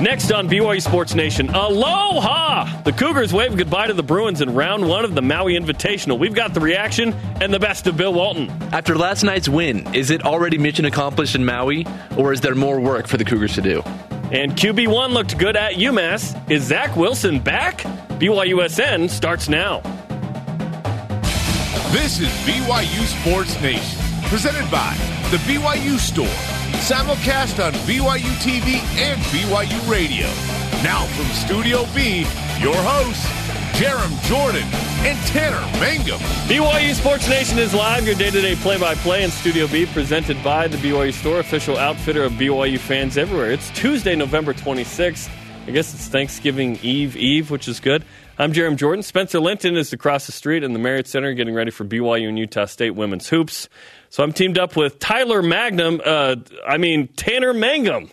Next on BYU Sports Nation, aloha! The Cougars wave goodbye to the Bruins in round one of the Maui Invitational. We've got the reaction and the best of Bill Walton. After last night's win, is it already mission accomplished in Maui, or is there more work for the Cougars to do? And QB1 looked good at UMass. Is Zach Wilson back? BYUSN starts now. This is BYU Sports Nation, presented by The BYU Store simulcast on BYU TV and BYU Radio. Now from Studio B, your hosts, Jarom Jordan and Tanner Mangum. BYU Sports Nation is live, your day to day play by play in Studio B, presented by the BYU Store, official outfitter of BYU fans everywhere. It's Tuesday, November 26th. I guess it's Thanksgiving Eve Eve, which is good. I'm Jarom Jordan. Spencer Linton is across the street in the Marriott Center getting ready for BYU and Utah State women's hoops. So I'm teamed up with Tyler Magnum, uh, I mean, Tanner Mangum.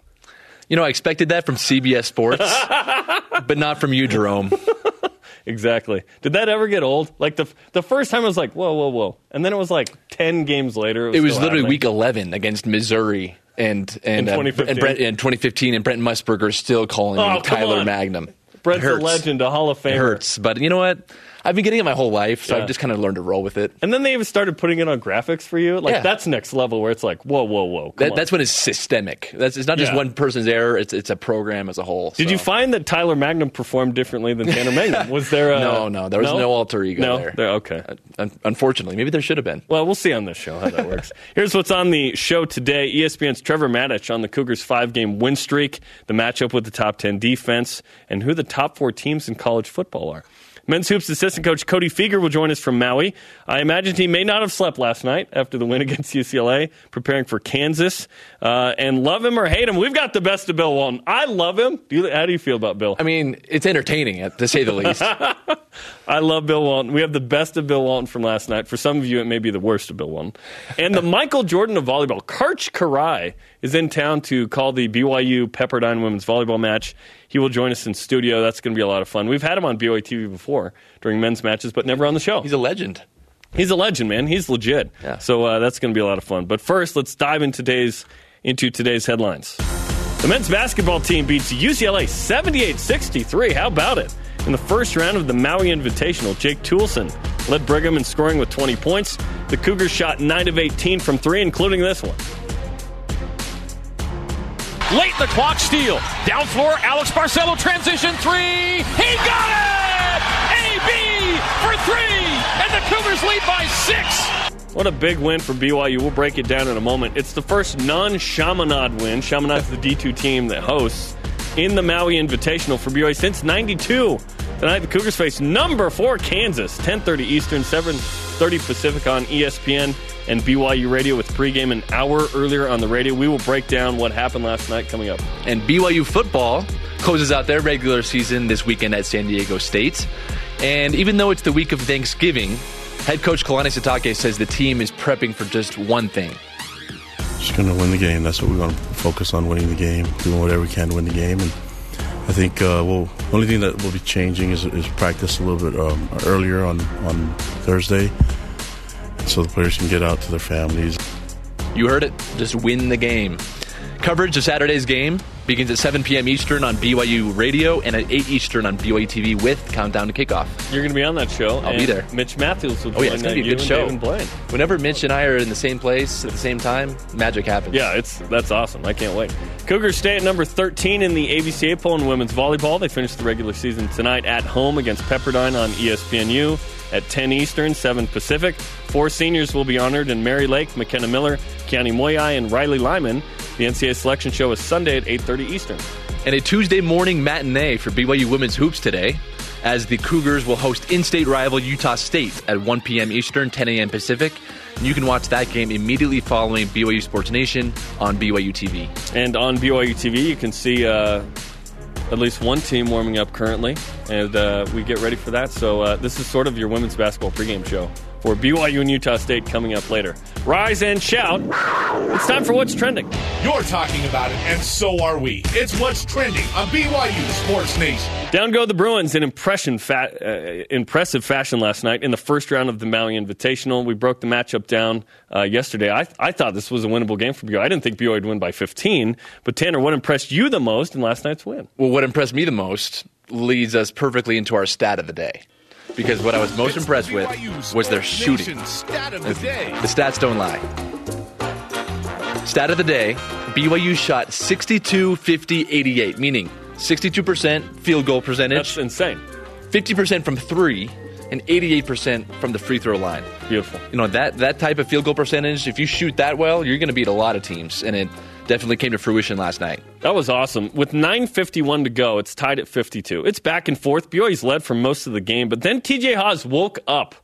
You know, I expected that from CBS Sports, but not from you, Jerome. exactly. Did that ever get old? Like the the first time, I was like, whoa, whoa, whoa, and then it was like ten games later. It was, it was literally happening. week eleven against Missouri, and and, In uh, 2015. and, Brent, in 2015, and Brent Musburger still calling Oh, him Tyler on. Magnum. Brent's a legend, a Hall of Famer. It hurts, but you know what? I've been getting it my whole life, so Yeah. I've just kind of learned to roll with it. And then they even started putting it on graphics for you. Like Yeah. that's next level, where it's like, whoa, whoa, whoa. That, that's when it's systemic. That's it's not just Yeah. one person's error; it's it's a program as a whole. Did so. you find that Tyler Magnum performed differently than Tanner Magnum? Was there a No, no, there was no alter ego no? there. Okay. Uh, un- unfortunately, maybe there should have been. Well, we'll see on this show how that works. Here's what's on the show today. ESPN's Trevor Matich on the Cougars' five game win streak, the matchup with the top 10 defense, and who the top four teams in college football are. Men's Hoops assistant coach Cody Fueger will join us from Maui. I imagine he may not have slept last night after the win against UCLA, preparing for Kansas. Uh, and love him or hate him, we've got the best of Bill Walton. I love him. Do you, how do you feel about Bill? I mean, it's entertaining, to say the least. I love Bill Walton. We have the best of Bill Walton from last night. For some of you, it may be the worst of Bill Walton. And the Michael Jordan of volleyball, Karch Kiraly, is in town to call the BYU Pepperdine women's volleyball match. He will join us in studio. That's going to be a lot of fun. We've had him on BYU TV before during men's matches, but never on the show. He's a legend. He's a legend, man. He's legit. Yeah. So uh, that's going to be a lot of fun. But first, let's dive into today's into today's headlines. The men's basketball team beats UCLA 78-63. How about it? In the first round of the Maui Invitational, Jake Toolson led Brigham in scoring with 20 points. The Cougars shot 9 of 18 from 3, including this one. Late in the clock, steal. Down floor, Alex Barcelo transition three. He got it! AB for three! And the Cougars lead by six. What a big win for BYU. We'll break it down in a moment. It's the first non Chaminade win. Chaminade's the D2 team that hosts in the Maui Invitational for BYU since 92. Tonight, the Cougars face number four Kansas, 10:30 Eastern, 7:30 Pacific on ESPN and BYU Radio with pregame an hour earlier on the radio. We will break down what happened last night coming up. And BYU football closes out their regular season this weekend at San Diego State. And even though it's the week of Thanksgiving, head coach Kalani Sitake says the team is prepping for just one thing. Just going to win the game. That's what we're to focus on: winning the game, doing whatever we can to win the game. And I think uh, well, the only thing that will be changing is, is practice a little bit um, earlier on on Thursday, so the players can get out to their families. You heard it. Just win the game. Coverage of Saturday's game begins at 7 p.m. Eastern on BYU Radio and at 8 Eastern on BYU TV with Countdown to Kickoff. You're going to be on that show. I'll be there. Mitch Matthews will be there. Oh, yeah, it's going to be a good show. Whenever Mitch and I are in the same place at the same time, magic happens. Yeah, it's that's awesome. I can't wait. Cougars stay at number 13 in the AVCA poll in women's volleyball. They finish the regular season tonight at home against Pepperdine on ESPNU at 10 Eastern, 7 Pacific. Four seniors will be honored in Mary Lake, McKenna Miller, Keani Moyai, and Riley Lyman. The NCAA selection show is Sunday at 8:30 Eastern. And a Tuesday morning matinee for BYU women's hoops today, as the Cougars will host in-state rival Utah State at 1 p.m. Eastern, 10 a.m. Pacific. And you can watch that game immediately following BYU Sports Nation on BYU TV. And on BYU TV, you can see uh, at least one team warming up currently, and uh, we get ready for that. So uh, this is sort of your women's basketball pregame show for BYU and Utah State coming up later. Rise and shout. It's time for What's Trending. You're talking about it, and so are we. It's what's trending on BYU Sports Nation. Down go the Bruins in impression fa- uh, impressive fashion last night in the first round of the Maui Invitational. We broke the matchup down uh, yesterday. I, I thought this was a winnable game for BYU. I didn't think BYU would win by 15. But Tanner, what impressed you the most in last night's win? Well, what impressed me the most leads us perfectly into our stat of the day. Because what I was most It's impressed with was their shooting. Stat of the day. The stats don't lie. Stat of the day BYU shot 62, 50, 88, meaning 62% field goal percentage. That's insane. 50% from three, and 88% from the free throw line. Beautiful. You know, that, that type of field goal percentage, if you shoot that well, you're going to beat a lot of teams. And it definitely came to fruition last night. That was awesome. With 9.51 to go, it's tied at 52. It's back and forth. BYU's led for most of the game, but then TJ Haws woke up.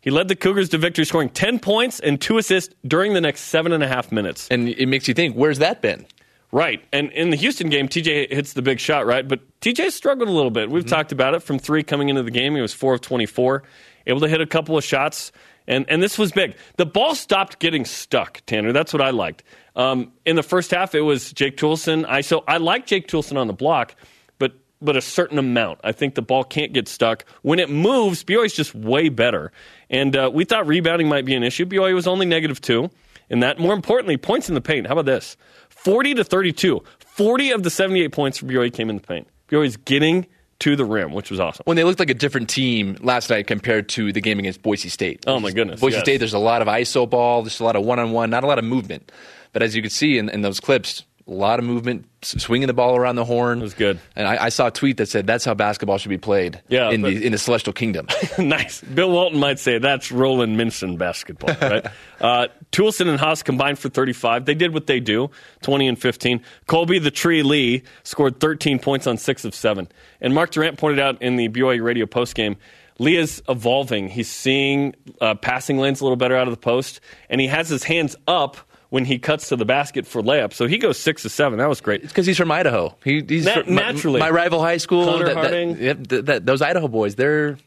He led the Cougars to victory, scoring 10 points and two assists during the next seven and a half minutes. And it makes you think, where's that been? Right. And in the Houston game, TJ hits the big shot, right? But TJ struggled a little bit. We've mm-hmm. talked about it from three coming into the game. He was four of 24, able to hit a couple of shots. And, and this was big. The ball stopped getting stuck, Tanner. That's what I liked. Um, in the first half, it was Jake Toolson. I, so I like Jake Toolson on the block, but, but a certain amount. I think the ball can't get stuck. When it moves, BYU's just way better. And uh, we thought rebounding might be an issue. BYU was only negative two in that. More importantly, points in the paint. How about this? 40 to 32. 40 of the 78 points for BYU came in the paint. BYU is getting to the rim, which was awesome. when they looked like a different team last night compared to the game against Boise State. Oh, my goodness, Boise yes. State, there's a lot of ISO ball, there's a lot of one on one, not a lot of movement. But as you can see in, in those clips, a lot of movement, swinging the ball around the horn. It was good. And I, I saw a tweet that said that's how basketball should be played Yeah, in, but- the, in the celestial kingdom. nice. Bill Walton might say that's Roland Minson basketball, right? uh, Toolson and Haws combined for 35. They did what they do, 20 and 15. Kolby the Tree Lee scored 13 points on six of seven. And Mark Durant pointed out in the BYU radio postgame, Lee is evolving. He's seeing uh, passing lanes a little better out of the post, and he has his hands up when he cuts to the basket for layup. So he goes six to seven. That was great. It's because he's from Idaho. He, he's Na- from, my- naturally. My, rival high school. Connor that- that- Harding. yep, th- that- those Idaho boys, they're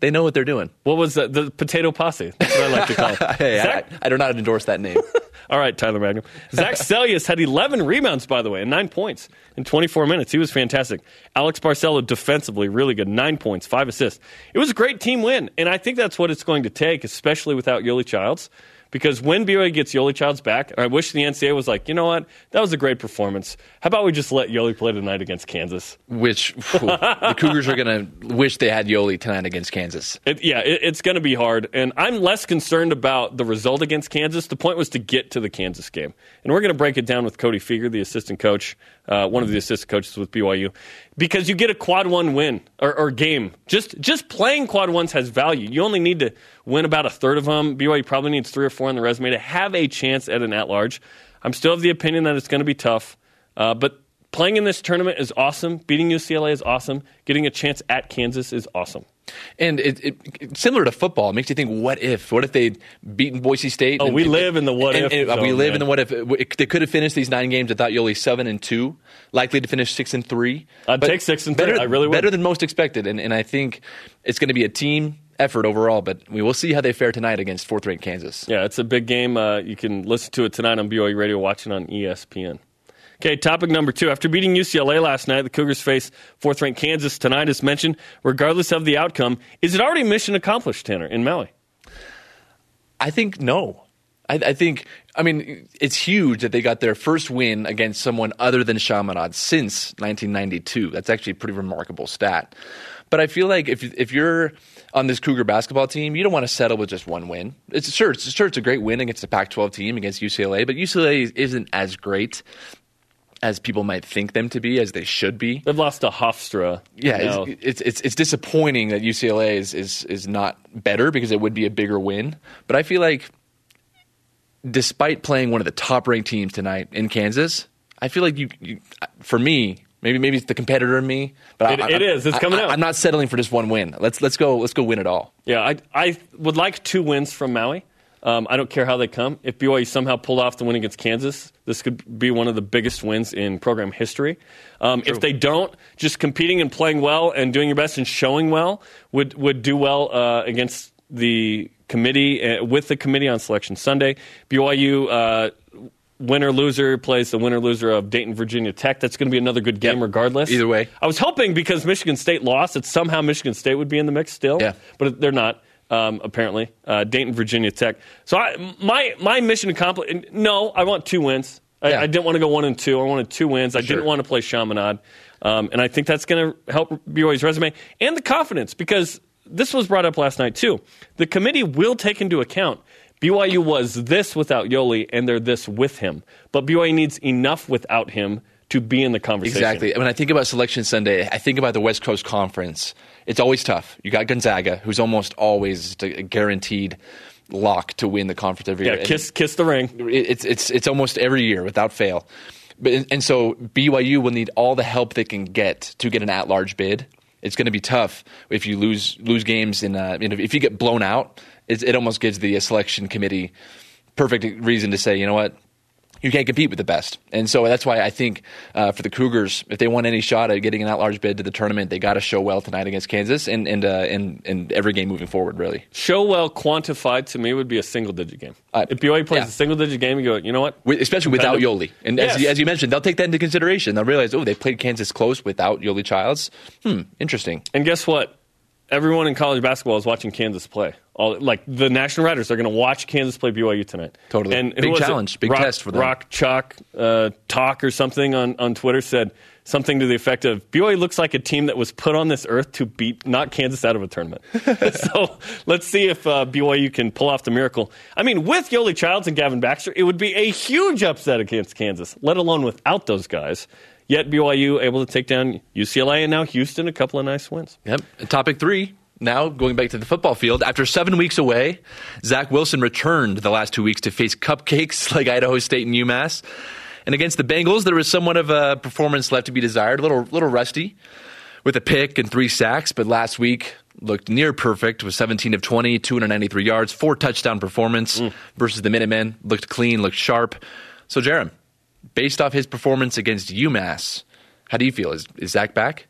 they know what they're doing. What was that? The potato posse. That's what I like to call it. Hey, Zach- I, I do not endorse that name. All right, Tyler Magnum. Zach Seljaas had 11 rebounds, by the way, and nine points in 24 minutes. He was fantastic. Alex Barcelo defensively, really good. Nine points, five assists. It was a great team win, and I think that's what it's going to take, especially without Yoli Childs. Because when BYU gets Yoli Childs back, I wish the NCAA was like, you know what, that was a great performance. How about we just let Yoli play tonight against Kansas? Which phew, the Cougars are going to wish they had Yoli tonight against Kansas. It, yeah, it, it's going to be hard, and I'm less concerned about the result against Kansas. The point was to get to the Kansas game, and we're going to break it down with Cody Fueger, the assistant coach, uh, one of the assistant coaches with BYU, because you get a quad one win or, or game. Just just playing quad ones has value. You only need to win about a third of them. BYU probably needs three or four on the resume to have a chance at an at large. I'm still of the opinion that it's going to be tough, uh, but. Playing in this tournament is awesome. Beating UCLA is awesome. Getting a chance at Kansas is awesome. And it, it, similar to football. It makes you think, what if? What if they'd beaten Boise State? Oh, And- we live in the what and- if and we live man. in the what if. They could have finished these nine games without Yoli seven and two, likely to finish six and three. I'd take six and three. better, I really would. Better than most expected. And, and I think it's going to be a team effort overall, but we will see how they fare tonight against fourth ranked Kansas. Yeah, it's a big game. Uh, you can listen to it tonight on BYU Radio, watching on ESPN. Okay, topic number two. After beating UCLA last night, the Cougars face fourth ranked Kansas tonight, as mentioned. Regardless of the outcome, is it already mission accomplished, Tanner, in Maui? I think no. I, I think, I mean, it's huge that they got their first win against someone other than Chaminade since 1992. That's actually a pretty remarkable stat. But I feel like if if you're on this Cougar basketball team, you don't want to settle with just one win. It's sure, it's sure it's a great win against a Pac-12 team against UCLA, but UCLA isn't as great as people might think them to be, as they should be. They've lost to Hofstra. Yeah, it's, it's it's it's disappointing that UCLA is, is is not better because it would be a bigger win. But I feel like, despite playing one of the top ranked teams tonight in Kansas, I feel like you, you for me, maybe maybe it's the competitor in me, but It- I, it is. It's I- coming I, out. I'm not settling for just one win. Let's let's go let's go win it all. Yeah, I, I would like two wins from Maui. Um, I don't care how they come. If BYU somehow pulled off the win against Kansas, this could be one of the biggest wins in program history. Um, if they don't, just competing and playing well and doing your best and showing well would would do well uh, against the committee uh, with the committee on Selection Sunday. BYU. Uh, winner loser plays the winner loser of Dayton Virginia Tech. That's going to be another good game Yep. regardless. Either way. I was hoping because Michigan State lost that somehow Michigan State would be in the mix still. Yeah. but they're not. Um, apparently, uh, Dayton Virginia Tech. So I, my my mission accomplished. No, I want two wins. I, Yeah. I didn't want to go one and two. I wanted two wins. I Sure. didn't want to play Chaminade. Um, and I think that's going to help BYU's resume and the confidence because this was brought up last night too. The committee will take into account BYU was this without Yoli and they're this with him. But BYU needs enough without him to be in the conversation. Exactly. When I think about Selection Sunday, I think about the West Coast Conference. It's always tough. You got Gonzaga, who's almost always a guaranteed lock to win the conference every Yeah, year. kiss kiss the ring. It's it's it's almost every year without fail. But and so BYU will need all the help they can get to get an at-large bid. It's going to be tough if you lose lose games in. Uh, if you get blown out, it's, it almost gives the selection committee perfect reason to say, you know what, you can't compete with the best. And so that's why I think uh, for the Cougars, if they want any shot at getting an at-large bid to the tournament, they got to show well tonight against Kansas and and, uh, and and every game moving forward. Really, Show well quantified to me would be a single digit game. Uh, if BYU plays yeah. a single digit game, you go, you know what? With, especially without Yoli. And as, Yes. you, as you mentioned, they'll take that into consideration. They'll realize, oh, they played Kansas close without Yoli Childs. Hmm, interesting. And guess what? Everyone in college basketball is watching Kansas play. All like the national writers are going to watch Kansas play BYU tonight. Totally. And Big was it? challenge, big Rock, test for them. Rock Chalk uh, Talk or something on, on Twitter said something to the effect of BYU looks like a team that was put on this earth to beat knock Kansas out of a tournament. so let's see if uh, BYU can pull off the miracle. I mean, with Yoli Childs and Gavin Baxter, it would be a huge upset against Kansas, let alone without those guys. Yet BYU able to take down UCLA and now Houston, a couple of nice wins. Yep. And topic three. Now going back to the football field. After seven weeks away, Zach Wilson returned the last two weeks to face cupcakes like Idaho State and UMass. And against the Bengals, there was somewhat of a performance left to be desired. A little, little rusty with a pick and three sacks, but last week looked near perfect with 17 of 20, 293 yards, four touchdown performance mm. versus the Minutemen. Looked clean, looked sharp. So, Jarom, based off his performance against UMass, how do you feel? Is, is Zach back?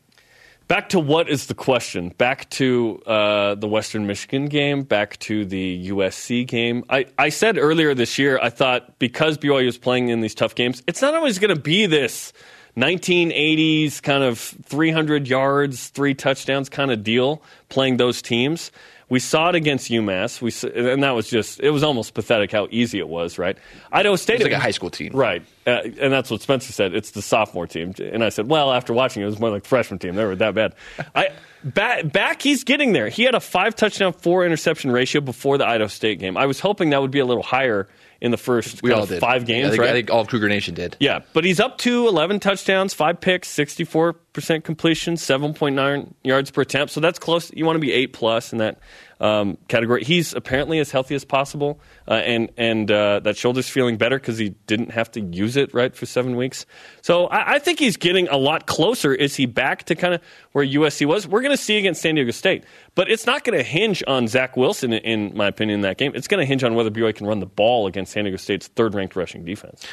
Back to what is the question? Back to uh, the Western Michigan game, back to the USC game. I, I said earlier this year, I thought because BYU is playing in these tough games, it's not always going to be this 1980s kind of 300 yards, three touchdowns kind of deal playing those teams. We saw it against UMass, we, and that was just, it was almost pathetic how easy it was, right? Idaho State. It's like a high school team. Right. Uh, and that's what Spencer said. It's the sophomore team. And I said, well, after watching it, it was more like the freshman team. They were that bad. I, back, back, he's getting there. He had a five touchdown, four interception ratio before the Idaho State game. I was hoping that would be a little higher in the first We all did. five games, I think, right? I think all of Cougar Nation did. Yeah, but he's up to 11 touchdowns, five picks, 64% completion, 7.9 yards per attempt. So that's close. You want to be eight plus in that um, category. He's apparently as healthy as possible, uh, and and uh, that shoulder's feeling better because he didn't have to use it right for seven weeks. So I, I think he's getting a lot closer. Is he back to kind of where USC was? We're going to see against San Diego State, but it's not going to hinge on Zach Wilson, in my opinion, in that game. It's going to hinge on whether BYU can run the ball against San Diego State's third-ranked rushing defense.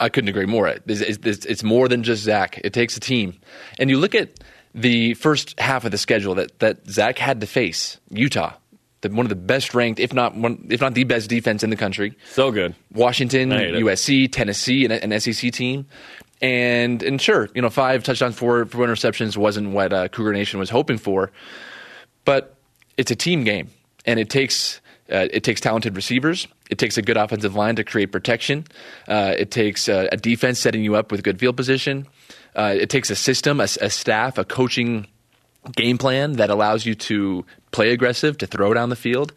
I couldn't agree more. It's, it's, it's more than just Zach. It takes a team. And you look at the first half of the schedule that, that Zach had to face Utah, the, one of the best ranked, if not one, if not the best defense in the country. So good. Washington, hate it. USC, Tennessee, and an SEC team. And and sure, you know, five touchdowns, four, four interceptions wasn't what uh, Cougar Nation was hoping for, but it's a team game, and it takes uh, it takes talented receivers. It takes a good offensive line to create protection. Uh, it takes uh, a defense setting you up with good field position. Uh, it takes a system, a, a staff, a coaching game plan that allows you to play aggressive, to throw down the field,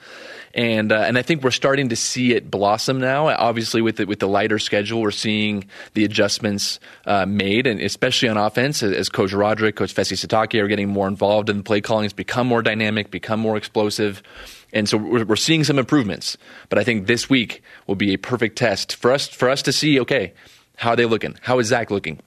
and uh, and I think we're starting to see it blossom now. Obviously, with the, with the lighter schedule, we're seeing the adjustments uh, made, and especially on offense, as Coach Roderick, Coach Fesi Sitake are getting more involved in the play calling. It's become more dynamic, become more explosive. And so we're, we're seeing some improvements, but I think this week will be a perfect test for us for us to see. Okay, how are they looking? How is Zach looking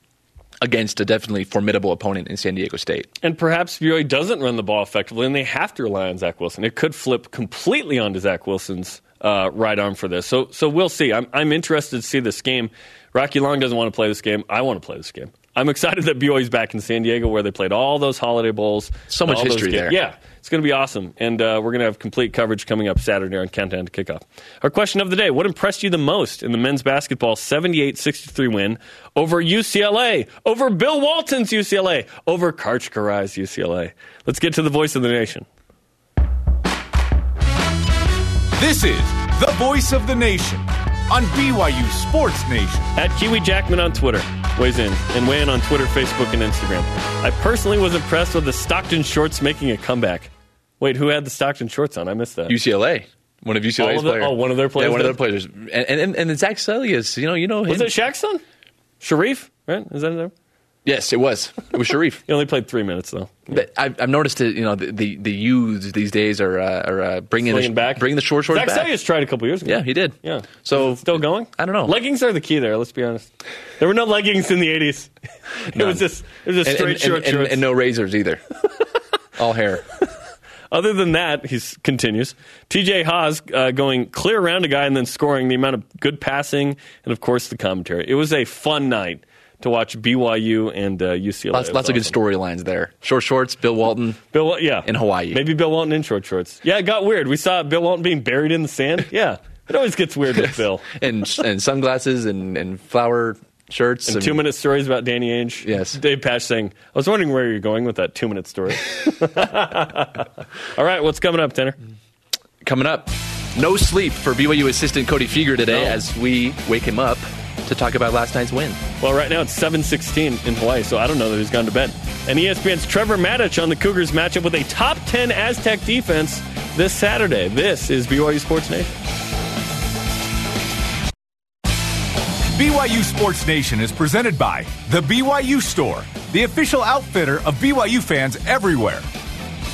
against a definitely formidable opponent in San Diego State? And perhaps BYU doesn't run the ball effectively, and they have to rely on Zach Wilson. It could flip completely onto Zach Wilson's uh, right arm for this. So, so we'll see. I'm, I'm interested to see this game. Rocky Long doesn't want to play this game. I want to play this game. I'm excited that BYU's back in San Diego where they played all those holiday bowls. So much all those history there. Yeah, it's going to be awesome. And uh, we're going to have complete coverage coming up Saturday on Countdown to Kickoff. Our question of the day What impressed you the most in the men's basketball 78 63 win over UCLA, over Bill Walton's UCLA, over Karch Kiraly's UCLA? Let's get to the voice of the nation. This is the voice of the nation on BYU Sports Nation. At Kiwi Jackman on Twitter weighs in and weigh in on Twitter, Facebook, and Instagram. I personally was impressed with the Stockton shorts making a comeback. Wait, who had the Stockton shorts on? I missed that. UCLA. One of UCLA's All of the- players. oh, one of their players Yeah, one of their players. And and, and Zach Seljaas, you know, you know him. was it Shaq's son? Shareef, right? Is that his name? Yes, it was. It was Shareef. He only played three minutes though. But I've, I've noticed that you know the the, the youths these days are uh, are uh, bringing Slinging the, back, bringing the short shorts Zach back. Seljaas tried a couple years ago. Yeah, he did. Yeah. So it still going? I don't know. Leggings are the key there. Let's be honest. There were no leggings in the '80s. It was just it was just straight and, short and, shorts. and no razors either. All hair. Other than that, he continues. TJ Haws uh, going clear around a guy and then scoring the amount of good passing and, of course, the commentary. It was a fun night to watch BYU and uh, UCLA. Lots, lots of good storylines there. Short shorts, Bill Walton. Bill, yeah, in Hawaii. Maybe Bill Walton in short shorts. Yeah, it got weird. We saw Bill Walton being buried in the sand. Yeah, it always gets weird with Bill. and and sunglasses and, and flower shirts And two minute stories about Danny Ainge. Yes. Dave Pasch saying, I was wondering where you're going with that two minute story. All right, what's coming up, Tanner? coming up. No sleep for BYU assistant Cody Fueger today No. as we wake him up to talk about last night's win. Well, right now it's 716 in Hawaii, so I don't know that he's gone to bed. And ESPN's Trevor Matich on the Cougars matchup with a top 10 Aztec defense this Saturday. This is BYU Sports Nation. BYU Sports Nation is presented by The BYU Store, the official outfitter of BYU fans everywhere.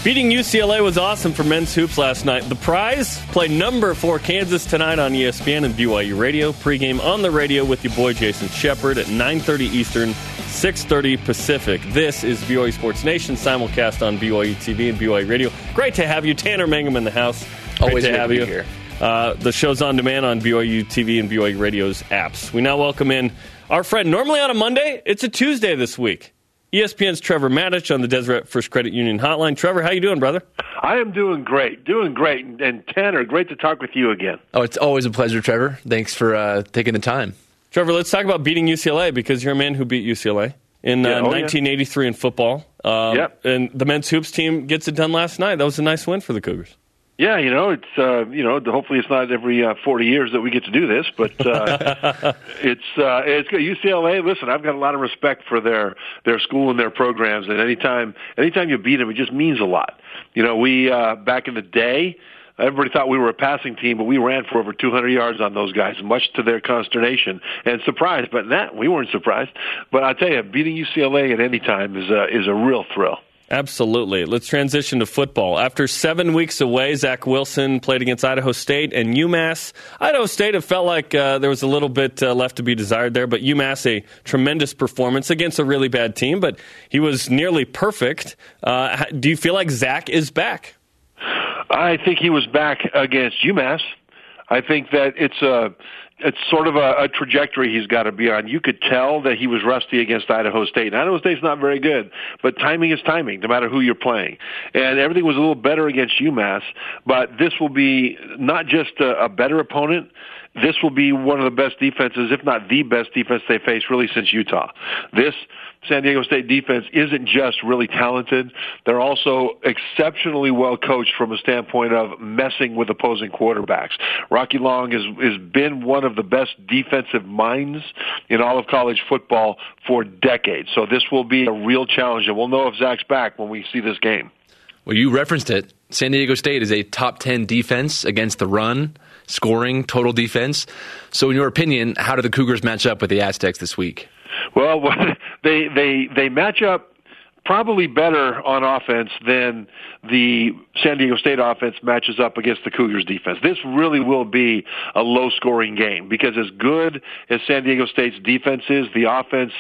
Beating UCLA was awesome for men's hoops last night. The prize play number four Kansas tonight on ESPN and BYU Radio. Pregame on the radio with your boy Jason Shepard at 9:30 Eastern, 6:30 Pacific. This is BYU Sports Nation simulcast on BYU TV and BYU Radio. Great to have you, Tanner Mangum, in the house. Great Always to have you here. Uh, the show's on demand on BYU TV and BYU Radio's apps. We now welcome in our friend. Normally on a Monday, it's a Tuesday this week. ESPN's Trevor Matich on the Deseret First Credit Union Hotline. Trevor, how you doing, brother? I am doing great, doing great. And Tanner, great to talk with you again. Oh, it's always a pleasure, Trevor. Thanks for uh, taking the time. Trevor, let's talk about beating UCLA because you're a man who beat UCLA in uh, Yeah, oh, yeah. 1983 in football. Um, Yep. And the men's hoops team gets it done last night. That was a nice win for the Cougars. Yeah, you know, it's uh, you know, hopefully it's not every uh, 40 years that we get to do this, but uh, it's uh, it's good. UCLA. Listen, I've got a lot of respect for their their school and their programs, and anytime anytime you beat them, it just means a lot. You know, we uh, back in the day. Everybody thought we were a passing team, but we ran for over 200 yards on those guys, much to their consternation and surprise. But that we weren't surprised. But I tell you, beating UCLA at any time is a, is a real thrill. Absolutely. Let's transition to football. After seven weeks away, Zach Wilson played against Idaho State and UMass. Idaho State, it felt like uh, there was a little bit uh, left to be desired there, but UMass, a tremendous performance against a really bad team, but he was nearly perfect. Uh, do you feel like Zach is back? I think he was back against UMass. I think that it's a it's sort of a, a trajectory he's got to be on. You could tell that he was rusty against Idaho State. And Idaho State's not very good, but timing is timing, no matter who you're playing. And everything was a little better against UMass, but this will be not just a, a better opponent. This will be one of the best defenses, if not the best defense they face really since Utah. This San Diego State defense isn't just really talented. They're also exceptionally well coached from a standpoint of messing with opposing quarterbacks. Rocky Long has, has been one of the best defensive minds in all of college football for decades. So this will be a real challenge, and we'll know if Zach's back when we see this game. Well, you referenced it. San Diego State is a top 10 defense against the run, scoring, total defense. So, in your opinion, how do the Cougars match up with the Aztecs this week? Well, they they they match up probably better on offense than the San Diego State offense matches up against the Cougars defense. This really will be a low scoring game because as good as San Diego State's defense is, the offense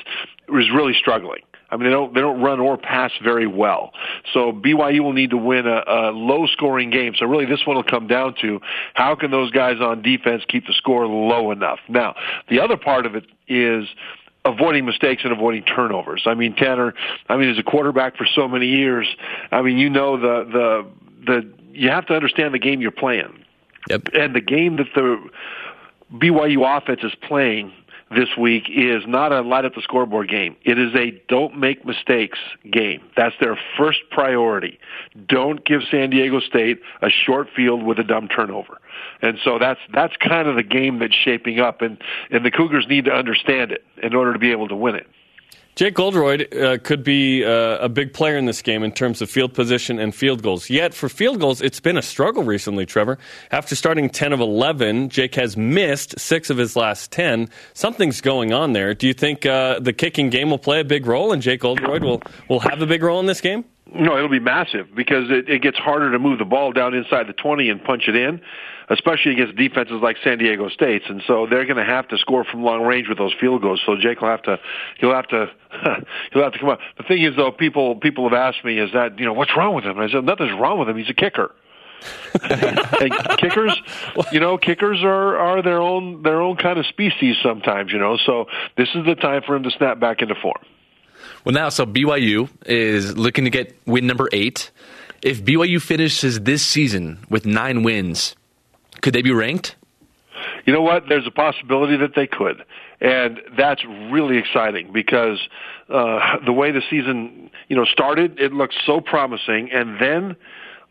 is really struggling. I mean, they don't they don't run or pass very well. So BYU will need to win a, a low scoring game. So really, this one will come down to how can those guys on defense keep the score low enough. Now, the other part of it is avoiding mistakes and avoiding turnovers. I mean, Tanner, I mean, as a quarterback for so many years, I mean, you know the the the you have to understand the game you're playing. Yep. And the game that the BYU offense is playing this week is not a light up the scoreboard game. It is a don't make mistakes game. That's their first priority. Don't give San Diego State a short field with a dumb turnover. And so that's that's kind of the game that's shaping up and and the Cougars need to understand it in order to be able to win it. Jake Oldroyd uh, could be uh, a big player in this game in terms of field position and field goals. Yet, for field goals, it's been a struggle recently, Trevor. After starting 10 of 11, Jake has missed six of his last 10. Something's going on there. Do you think uh, the kicking game will play a big role and Jake Oldroyd will, will have a big role in this game? No, it'll be massive because it, it gets harder to move the ball down inside the 20 and punch it in especially against defenses like San Diego State's, and so they're going to have to score from long range with those field goals. So Jake will have to, he'll have to, he'll have to come up. The thing is, though, people people have asked me, is that you know what's wrong with him? And I said nothing's wrong with him. He's a kicker. and kickers, you know, kickers are are their own their own kind of species sometimes, you know. So this is the time for him to snap back into form. Well, now, so BYU is looking to get win number eight. If BYU finishes this season with nine wins, could they be ranked? You know what? There's a possibility that they could. And that's really exciting because uh, the way the season, you know, started, it looked so promising, and then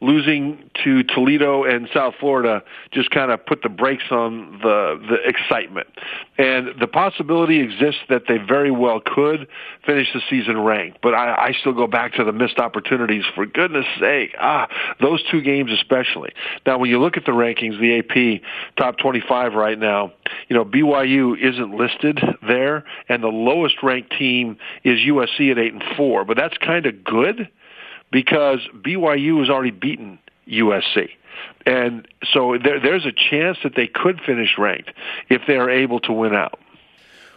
losing to Toledo and South Florida just kind of put the brakes on the the excitement. And the possibility exists that they very well could finish the season ranked. But I, I still go back to the missed opportunities. For goodness sake, ah, those two games especially. Now, when you look at the rankings, the AP top 25 right now, you know BYU isn't listed there, and the lowest ranked team is USC at eight and four. But that's kind of good because BYU has already beaten USC. And so there, there's a chance that they could finish ranked if they are able to win out.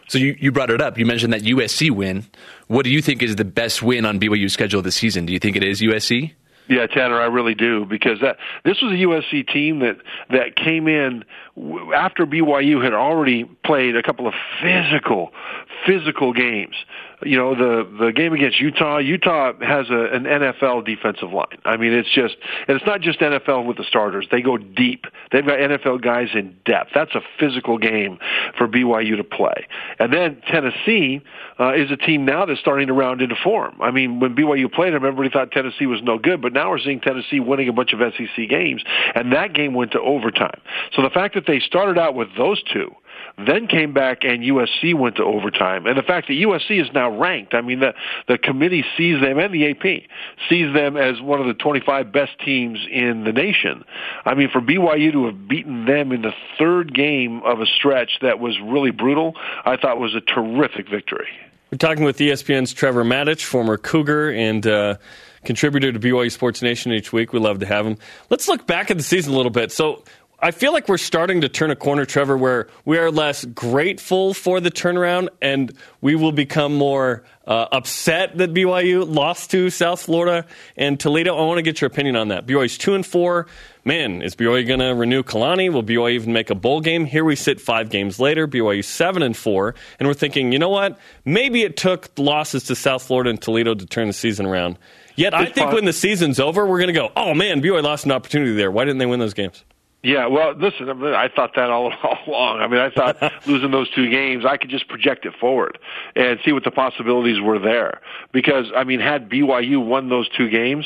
So you, you brought it up. You mentioned that USC win. What do you think is the best win on BYU's schedule this season? Do you think it is USC? Yeah, Tanner, I really do because that this was a USC team that that came in after BYU had already played a couple of physical, physical games you know the the game against Utah. Utah has a, an NFL defensive line. I mean, it's just and it's not just NFL with the starters. They go deep. They've got NFL guys in depth. That's a physical game for BYU to play. And then Tennessee uh, is a team now that's starting to round into form. I mean, when BYU played them, everybody thought Tennessee was no good, but now we're seeing Tennessee winning a bunch of SEC games, and that game went to overtime. So the fact that they started out with those two then came back and USC went to overtime. And the fact that USC is now ranked, I mean, the, the committee sees them and the AP sees them as one of the 25 best teams in the nation. I mean, for BYU to have beaten them in the third game of a stretch that was really brutal, I thought was a terrific victory. We're talking with ESPN's Trevor Matich, former Cougar and uh, contributor to BYU Sports Nation each week. We love to have him. Let's look back at the season a little bit. So I feel like we're starting to turn a corner, Trevor, where we are less grateful for the turnaround and we will become more uh, upset that BYU lost to South Florida and Toledo. I want to get your opinion on that. BYU's two and four. Man, is BYU going to renew Kalani? Will BYU even make a bowl game? Here we sit five games later. BYU seven and four, and we're thinking, you know what? Maybe it took losses to South Florida and Toledo to turn the season around. Yet I think when the season's over, we're going to go, oh man, BYU lost an opportunity there. Why didn't they win those games? Yeah, well, listen, I thought that all, all along. I mean, I thought losing those two games, I could just project it forward and see what the possibilities were there. Because, I mean, had BYU won those two games,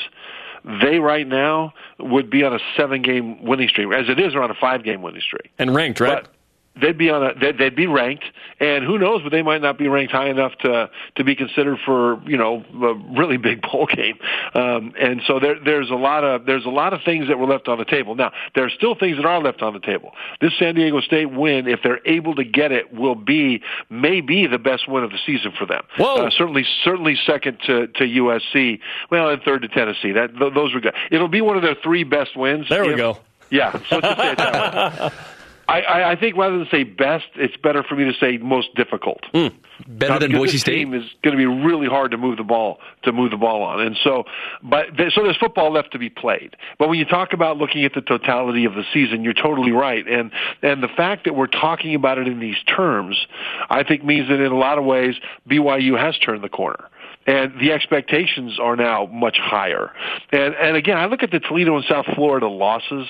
they right now would be on a seven game winning streak. As it is, they're on a five game winning streak. And ranked, right? But, they'd be on a they'd, they'd be ranked, and who knows, but they might not be ranked high enough to to be considered for you know a really big bowl game. Um, and so there there's a lot of there's a lot of things that were left on the table. Now there are still things that are left on the table. This San Diego State win, if they're able to get it, will be maybe the best win of the season for them. Whoa. Uh, certainly certainly second to to USC. Well, and third to Tennessee. That those were good. It'll be one of their three best wins. There we if, go. Yeah, so just say it that way. I, I, I think rather than say best, it's better for me to say most difficult. Mm. Better uh, than Boise this State. team is going to be really hard to move the ball to move the ball on, and so, but th- so there's football left to be played. But when you talk about looking at the totality of the season, you're totally right, and and the fact that we're talking about it in these terms, I think means that in a lot of ways BYU has turned the corner and the expectations are now much higher. And and again, I look at the Toledo and South Florida losses,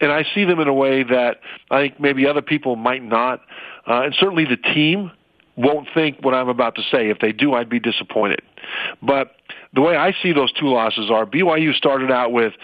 and I see them in a way that I think maybe other people might not, uh, and certainly the team won't think what I'm about to say. If they do, I'd be disappointed. But the way I see those two losses are BYU started out with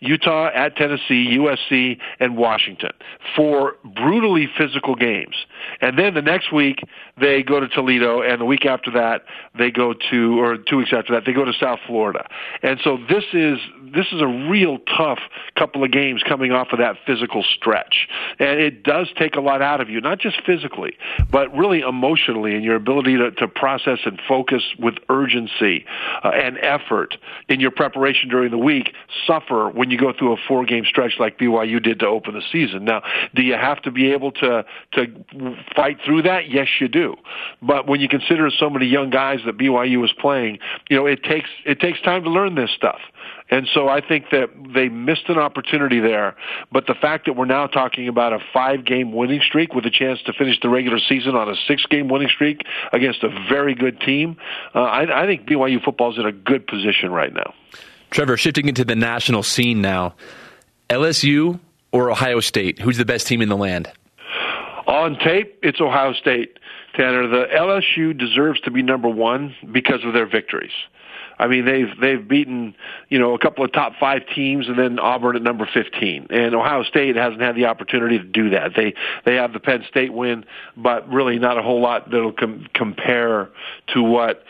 Utah at Tennessee, USC, and Washington. Four brutally physical games. And then the next week, they go to Toledo, and the week after that, they go to, or two weeks after that, they go to South Florida. And so this is, this is a real tough couple of games coming off of that physical stretch. And it does take a lot out of you, not just physically, but really emotionally and your ability to, to process and focus with urgency uh, and effort in your preparation during the week suffer when you go through a four game stretch like BYU did to open the season. Now, do you have to be able to, to fight through that? Yes, you do. But when you consider so many young guys that BYU was playing, you know, it takes, it takes time to learn this stuff. And so I think that they missed an opportunity there. But the fact that we're now talking about a five game winning streak with a chance to finish the regular season on a six game winning streak against a very good team, uh, I, I think BYU football is in a good position right now. Trevor, shifting into the national scene now, LSU or Ohio State? Who's the best team in the land? On tape, it's Ohio State. Tanner, the LSU deserves to be number one because of their victories. I mean, they've they've beaten you know a couple of top five teams, and then Auburn at number fifteen. And Ohio State hasn't had the opportunity to do that. They they have the Penn State win, but really not a whole lot that'll com- compare to what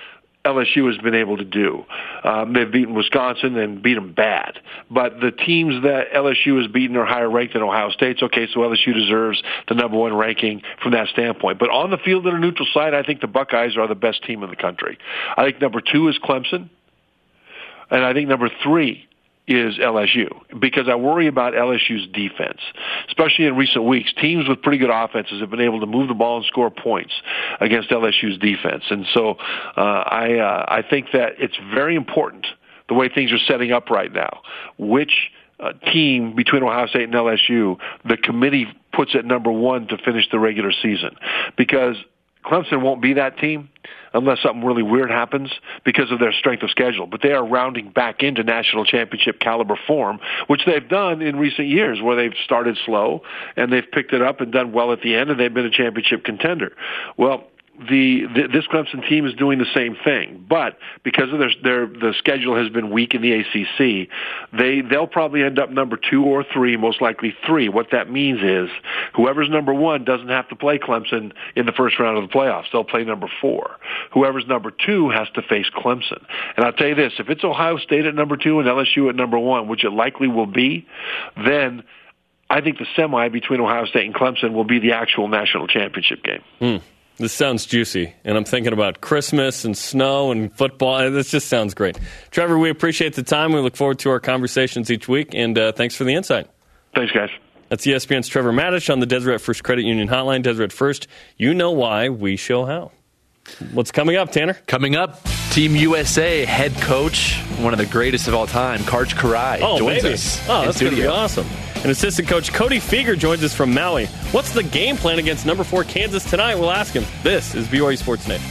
LSU has been able to do. Um, they've beaten Wisconsin and beat them bad. But the teams that LSU has beaten are higher ranked than Ohio State's. Okay, so LSU deserves the number one ranking from that standpoint. But on the field in a neutral site, I think the Buckeyes are the best team in the country. I think number two is Clemson. And I think number three is LSU because I worry about LSU's defense, especially in recent weeks. Teams with pretty good offenses have been able to move the ball and score points against LSU's defense, and so uh, I uh, I think that it's very important the way things are setting up right now. Which uh, team between Ohio State and LSU the committee puts at number one to finish the regular season because Clemson won't be that team unless something really weird happens because of their strength of schedule. But they are rounding back into national championship caliber form, which they've done in recent years where they've started slow and they've picked it up and done well at the end and they've been a championship contender. Well, the, the this Clemson team is doing the same thing, but because of their their the schedule has been weak in the ACC, they they'll probably end up number two or three, most likely three. What that means is whoever's number one doesn't have to play Clemson in the first round of the playoffs. They'll play number four. Whoever's number two has to face Clemson. And I'll tell you this: if it's Ohio State at number two and LSU at number one, which it likely will be, then I think the semi between Ohio State and Clemson will be the actual national championship game. Mm. This sounds juicy, and I'm thinking about Christmas and snow and football. This just sounds great. Trevor, we appreciate the time. We look forward to our conversations each week, and uh, thanks for the insight. Thanks, guys. That's ESPN's Trevor Matich on the Deseret First Credit Union Hotline. Deseret First, you know why, we show how. What's coming up, Tanner? Coming up, Team USA head coach, one of the greatest of all time, Karch Kiraly, oh, joins baby. us. Oh, in that's going to be awesome. And assistant coach Cody Fueger joins us from Maui. What's the game plan against number four Kansas tonight? We'll ask him. This is BYU Sports Nation.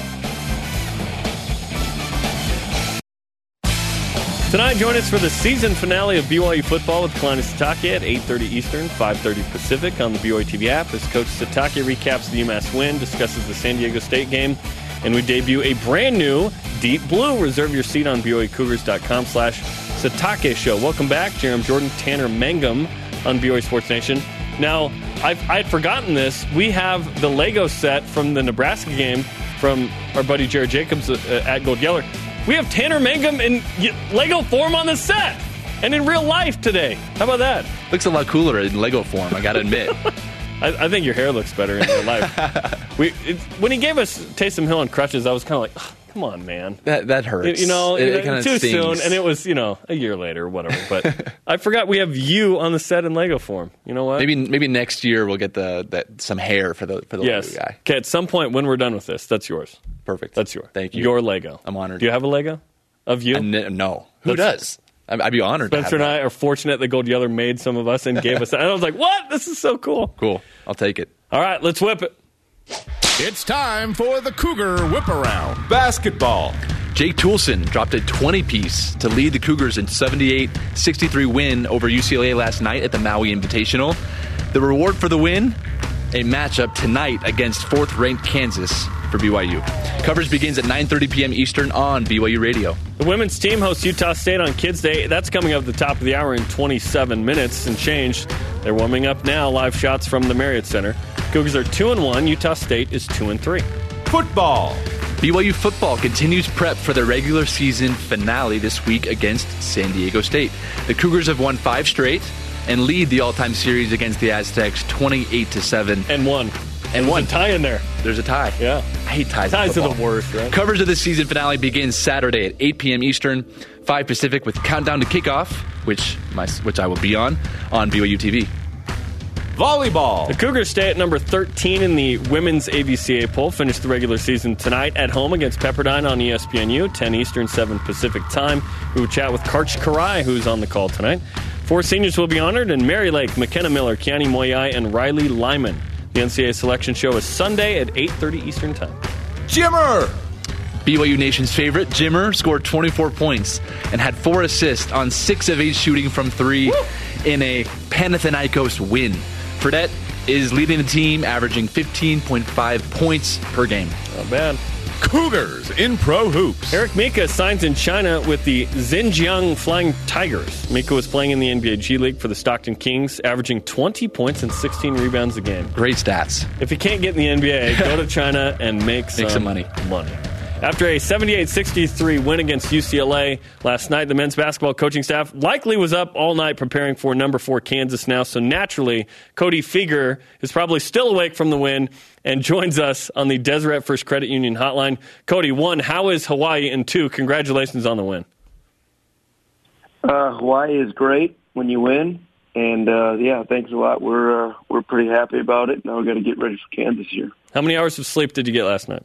Tonight, join us for the season finale of BYU football with Kalani Sitake at 8.30 Eastern, 5.30 Pacific on the BYU TV app as Coach Sitake recaps the UMass win, discusses the San Diego State game, and we debut a brand new Deep Blue. Reserve your seat on BYUCougars.com slash Sitake Show. Welcome back, Jarom Jordan, Tanner Mangum on BYU Sports Nation. Now, I've, I'd forgotten this. We have the Lego set from the Nebraska game from our buddy Jared Jacobs uh, at Gold Yeller. We have Tanner Mangum in Lego form on the set and in real life today. How about that? Looks a lot cooler in Lego form, I got to admit. I, I, think your hair looks better in real life. we, it, when he gave us Taysom Hill on crutches, I was kind of like, Come on, man. That that hurts. You know, it, you it too stings. soon, and it was you know a year later, or whatever. But I forgot we have you on the set in Lego form. You know what? maybe maybe next year we'll get the that some hair for the for the yes. Lego guy. Okay, at some point when we're done with this, that's yours. Perfect. That's yours. Thank you. Your Lego. I'm honored. Do you have a Lego of you? Uh, no, who That's- does? I'd be honored. Spencer and. I are fortunate that Gold Yeller made some of us and gave us that. And I was like, what? This is so cool. Cool. I'll take it. All right, let's whip it. It's time for the Cougar Whip Around Basketball. Jake Toolson dropped a 20 piece to lead the Cougars in 78 63 win over UCLA last night at the Maui Invitational. The reward for the win? A matchup tonight against fourth ranked Kansas for BYU. Coverage begins at 9:30 p.m. Eastern on BYU Radio. The women's team hosts Utah State on Kids Day. That's coming up at the top of the hour in 27 minutes and change. They're warming up now. Live shots from the Marriott Center. Cougars are two and one. Utah State is two and three. Football. BYU football continues prep for their regular season finale this week against San Diego State. The Cougars have won five straight and lead the all-time series against the Aztecs 28 to 7. And one. And There's one. a tie in there. There's a tie. Yeah. I hate ties. Ties are the worst, right? Coverage of the season finale begins Saturday at 8 p.m. Eastern, 5 Pacific, with countdown to kickoff, which my, which I will be on on BYU TV. Volleyball. The Cougars stay at number 13 in the women's AVCA poll. Finish the regular season tonight at home against Pepperdine on ESPNU, 10 Eastern, 7 Pacific time. We will chat with Karch Kiraly, who's on the call tonight. Four seniors will be honored, and Mary Lake, McKenna Miller, Kiani Moyai, and Riley Lyman. The NCAA selection show is Sunday at 8.30 Eastern time. Jimmer. BYU Nation's favorite, Jimmer, scored 24 points and had four assists on six of eight shooting from three in a Panathinaikos win. Fredette is leading the team, averaging 15.5 points per game. Oh, Not bad. Cougars in pro hoops. Eric Mika signs in China with the Xinjiang Flying Tigers. Mika was playing in the NBA G League for the Stockton Kings, averaging 20 points and 16 rebounds a game. Great stats. If you can't get in the NBA, go to China and make some, some money. Money. After a 78-63 win against UCLA last night, the men's basketball coaching staff likely was up all night preparing for number four Kansas now. So naturally, Cody Fueger is probably still awake from the win and joins us on the Deseret First Credit Union hotline. Cody, one, how is Hawaii? And two, congratulations on the win. Uh, Hawaii is great when you win, and uh, yeah, thanks a lot. We're uh, we're pretty happy about it. Now we got to get ready for Kansas here. How many hours of sleep did you get last night?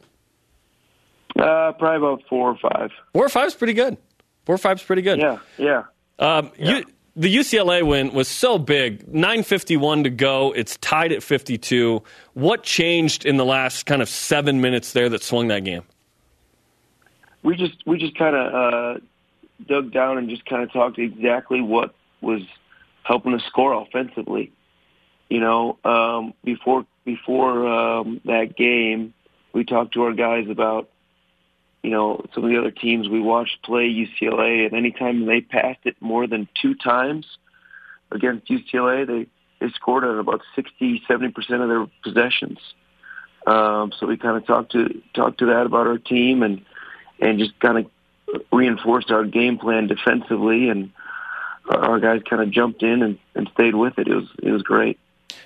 Uh, probably about four or five. Four or five's pretty good. Four or five's pretty good. Yeah, yeah. Um, you, the UCLA win was so big. 9:51 to go. It's tied at 52. What changed in the last kind of seven minutes there that swung that game? We just we just kind of uh, dug down and just kind of talked exactly what was helping us score offensively. You know, um, before before um, that game, we talked to our guys about you know, some of the other teams we watched play UCLA, and anytime they passed it more than two times against UCLA, they, they scored on about 60, 70% of their possessions. Um, so we kind of talked to talked to that about our team and and just kind of reinforced our game plan defensively, and our guys kind of jumped in and, and stayed with it. It was it was great.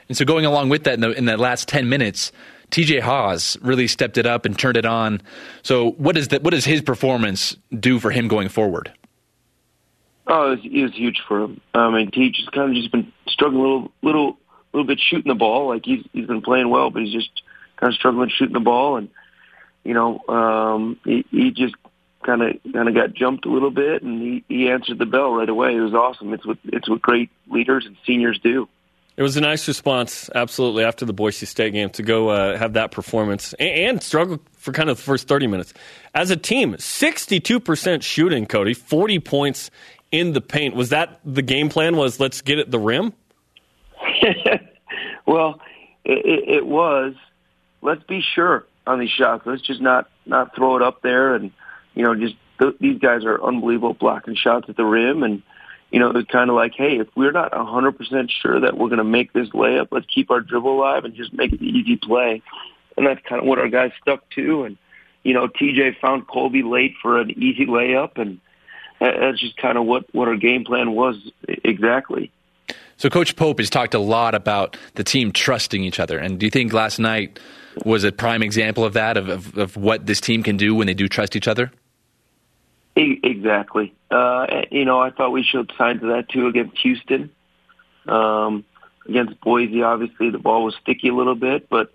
And so going along with that in the, in the last 10 minutes, TJ Haws really stepped it up and turned it on. So what does that what does his performance do for him going forward? Oh, it was, huge for him. I mean, Teach has kind of just been struggling a little, little, little bit shooting the ball. Like he's he's been playing well, but he's just kind of struggling shooting the ball, and you know, um, he, he just kind of kind of got jumped a little bit, and he, he answered the bell right away. It was awesome. It's what it's what great leaders and seniors do. It was a nice response, absolutely, after the Boise State game to go uh, have that performance and, and struggle for kind of the first 30 minutes. As a team, 62% shooting, Cody, 40 points in the paint. Was that the game plan? Was let's get at the rim? well, it, it was. Let's be sure on these shots. Let's just not not throw it up there, and you know, just th- these guys are unbelievable blocking shots at the rim, and you know, they're kind of like, hey, if we're not a hundred percent sure that we're going to make this layup, let's keep our dribble alive and just make the easy play, and that's kind of what our guys stuck to, and you know, TJ found Kolby late for an easy layup, and that's just kind of what what our game plan was exactly. So Coach Pope has talked a lot about the team trusting each other. And do you think last night was a prime example of that, of, of, of what this team can do when they do trust each other? Exactly. Uh, you know, I thought we showed signs of that too against Houston. Um, against Boise, obviously the ball was sticky a little bit, but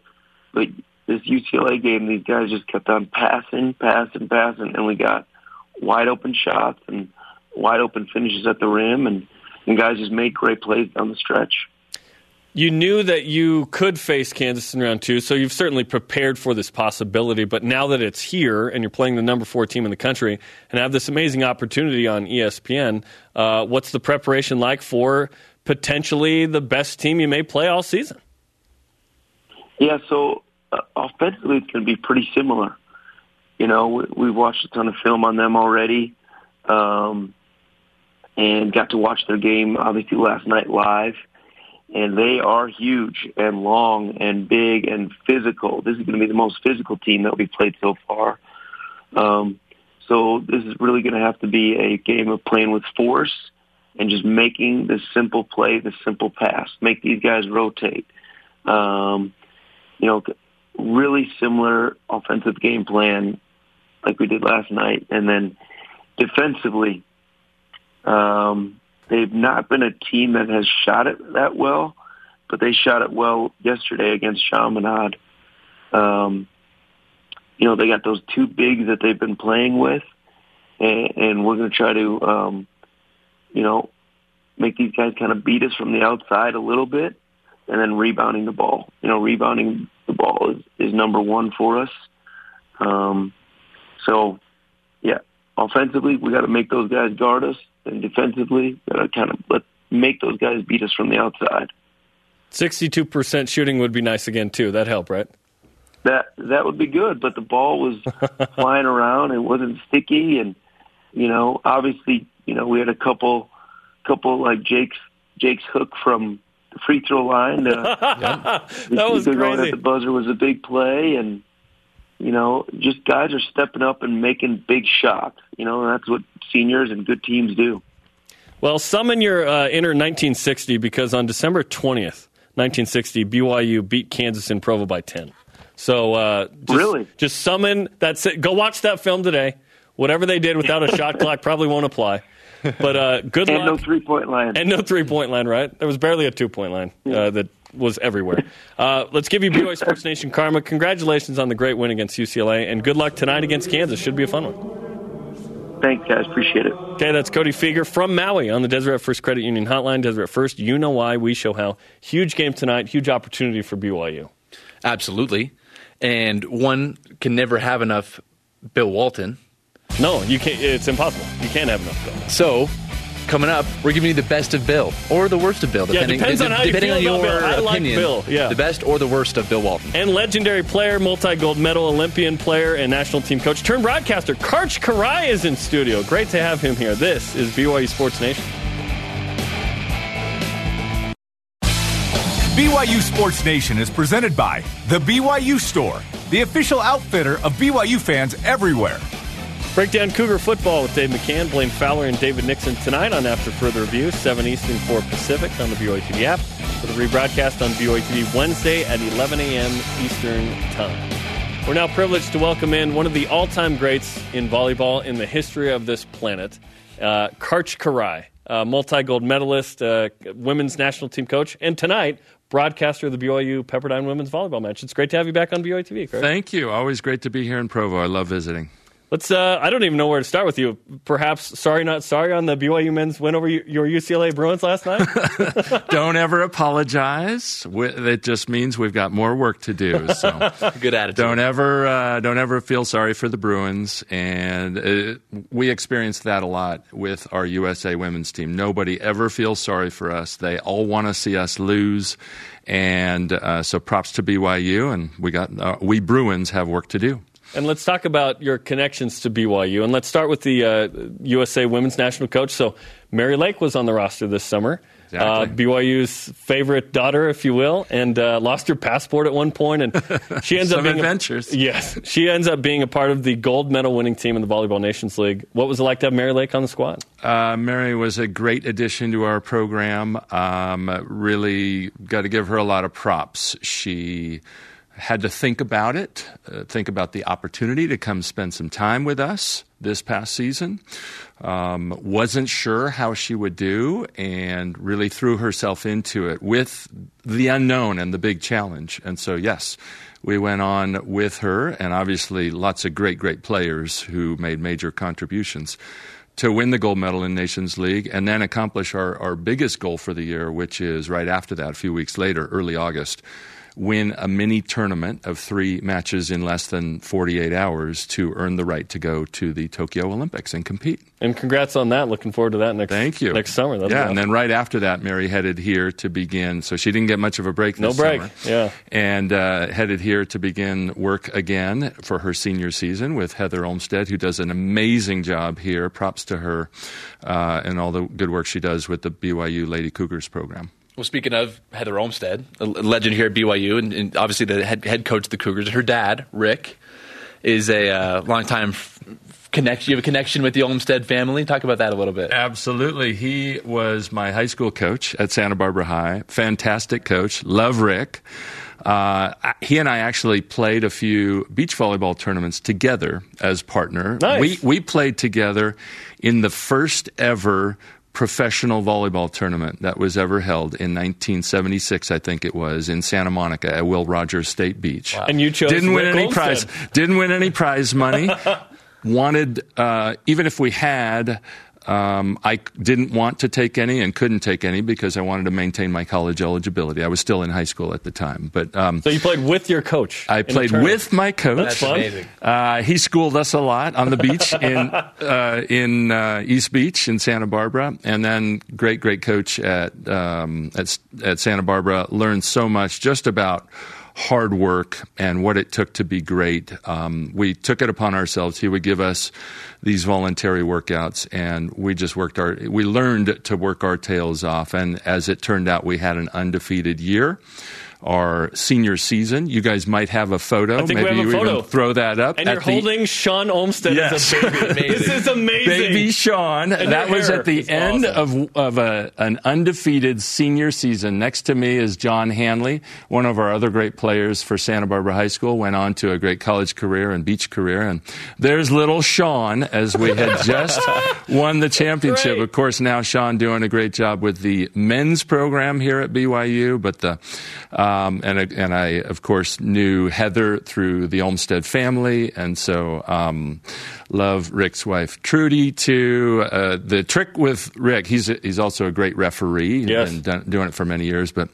but this UCLA game, these guys just kept on passing, passing, passing, and we got wide open shots and wide open finishes at the rim, and, and guys just made great plays down the stretch. You knew that you could face Kansas in round two, so you've certainly prepared for this possibility. But now that it's here and you're playing the number four team in the country and have this amazing opportunity on ESPN, uh, what's the preparation like for potentially the best team you may play all season? Yeah, so uh, offensively, it's going to be pretty similar. You know, we, we've watched a ton of film on them already, um, and got to watch their game obviously last night live. And they are huge and long and big and physical. This is going to be the most physical team that we've played so far. Um, so this is really going to have to be a game of playing with force and just making the simple play, the simple pass, make these guys rotate. Um, you know, really similar offensive game plan like we did last night. And then defensively, um, they've not been a team that has shot it that well, but they shot it well yesterday against Chaminade. Um, you know, they got those two bigs that they've been playing with, and, and we're going to try to, um, you know, make these guys kind of beat us from the outside a little bit, and then rebounding the ball. You know, rebounding the ball is, is number one for us. Um, so, yeah, offensively, we got to make those guys guard us, and defensively, to kind of let make those guys beat us from the outside. Sixty-two percent shooting would be nice again too. That help, right? That that would be good, but the ball was flying around. It wasn't sticky, and you know, obviously, you know, we had a couple, couple like Jake's Jake's hook from the free throw line. Uh, that was crazy. At the buzzer was a big play, and you know, just guys are stepping up and making big shots. You know, that's what seniors and good teams do. Well, summon your uh, inner 1960 because on December 20th, 1960, BYU beat Kansas in Provo by 10. So uh, just, really, just summon that. Go watch that film today. Whatever they did without a shot clock probably won't apply. But uh, good and luck. And no three point line. And no three point line, right? There was barely a two point line uh, that was everywhere. Uh, let's give you BYU Sports Nation karma. Congratulations on the great win against UCLA, and good luck tonight against Kansas. Should be a fun one. Thanks, guys. Appreciate it. Okay, that's Cody Fueger from Maui on the Deseret First Credit Union Hotline. Deseret First, you know why, we show how. Huge game tonight, huge opportunity for BYU. Absolutely. And one can never have enough Bill Walton. No, you can't. It's impossible. You can't have enough Bill. So, coming up, we're giving you the best of Bill or the worst of Bill, Yeah, depending, depends on how you depending feel on about your Bill. I like opinion. Bill, yeah. The best or the worst of Bill Walton. And legendary player, multi gold medal Olympian player, and national team coach turned broadcaster, Karch Kiraly is in studio. Great to have him here. This is BYU Sports Nation. BYU Sports Nation is presented by The BYU Store, the official outfitter of BYU fans everywhere. Breakdown Cougar football with Dave McCann, Blaine Fowler, and David Nixon tonight on After Further Review, 7 Eastern, 4 Pacific on the BYU TV app. For the rebroadcast on BYU TV Wednesday at 11 a.m. Eastern Time. We're now privileged to welcome in one of the all-time greats in volleyball in the history of this planet, uh, Karch Kiraly, uh, multi-gold medalist, uh, women's national team coach, and tonight broadcaster of the BYU Pepperdine women's volleyball match. It's great to have you back on BYU. Karch. Thank you. Always great to be here in Provo. I love visiting. Let's. Uh, I don't even know where to start with you. Perhaps sorry, not sorry on the BYU men's win over your UCLA Bruins last night. Don't ever apologize. It just means we've got more work to do. So Good attitude. don't ever, uh, don't ever feel sorry for the Bruins. And uh, we experienced that a lot with our USA women's team. Nobody ever feels sorry for us. They all want to see us lose. And uh, so props to BYU. And we got uh, we Bruins have work to do. And let's talk about your connections to BYU. And let's start with the uh, USA women's national coach. So Mary Lake was on the roster this summer. uh, BYU's favorite daughter, if you will, and uh, lost her passport at one point, and she ends Some up being adventures. A, yes, she ends up being a part of the gold medal winning team in the Volleyball Nations League. What was it like to have Mary Lake on the squad? Uh, Mary was a great addition to our program. Um, really got to give her a lot of props. She had to think about it, uh, think about the opportunity to come spend some time with us this past season. Um, wasn't sure how she would do and really threw herself into it with the unknown and the big challenge. And so, yes, we went on with her, and obviously lots of great, great players who made major contributions to win the gold medal in Nations League and then accomplish our, our biggest goal for the year, which is right after that, a few weeks later, early August win a mini tournament of three matches in less than 48 hours to earn the right to go to the Tokyo Olympics and compete. And congrats on that. Looking forward to that next. Thank you. Next summer. That'll yeah, awesome. and then right after that, Mary headed here to begin. So she didn't get much of a break. No break. Summer, yeah. And uh, headed here to begin work again for her senior season with Heather Olmstead, who does an amazing job here. Props to her uh, and all the good work she does with the BYU Lady Cougars program. Well, speaking of Heather Olmstead, a legend here at BYU, and, and obviously the head, head coach of the Cougars, her dad, Rick, is a uh, longtime f- connection. You have a connection with the Olmstead family. Talk about that a little bit. Absolutely. He was my high school coach at Santa Barbara High. Fantastic coach. Love Rick. Uh, he and I actually played a few beach volleyball tournaments together as partner. Nice. We we played together in the first ever professional volleyball tournament that was ever held in 1976, I think it was, in Santa Monica at Will Rogers State Beach. And you chose Didn't win any prize. Didn't win any prize money. Wanted uh, even if we had. Um, I didn't want to take any and couldn't take any because I wanted to maintain my college eligibility. I was still in high school at the time, but um, So you played with your coach. I played with my coach. That's fun. amazing. Uh, he schooled us a lot on the beach in uh, in uh, East Beach in Santa Barbara, and then great great coach at um, at at Santa Barbara. Learned so much just about hard work and what it took to be great. Um, we took it upon ourselves. He would give us these voluntary workouts, and we just worked our. We learned to work our tails off, and as it turned out, we had an undefeated year. Our senior season. You guys might have a photo. I think we Maybe have a you photo. even throw that up. And you're the- holding Shawn Olmstead Yes. as a baby. this is amazing. Baby Shawn. And that was at the end awesome. of of a, an undefeated senior season. Next to me is John Hanley, one of our other great players for Santa Barbara High School. Went on to a great college career and beach career. And there's little Shawn as we had just won the championship. Great. Of course, now Shawn doing a great job with the men's program here at BYU. But the uh, um, and and I of course knew Heather through the Olmstead family, and so um, love Rick's wife Trudy too. Uh, the trick with Rick, he's a, he's also a great referee Yes. and done, doing it for many years. But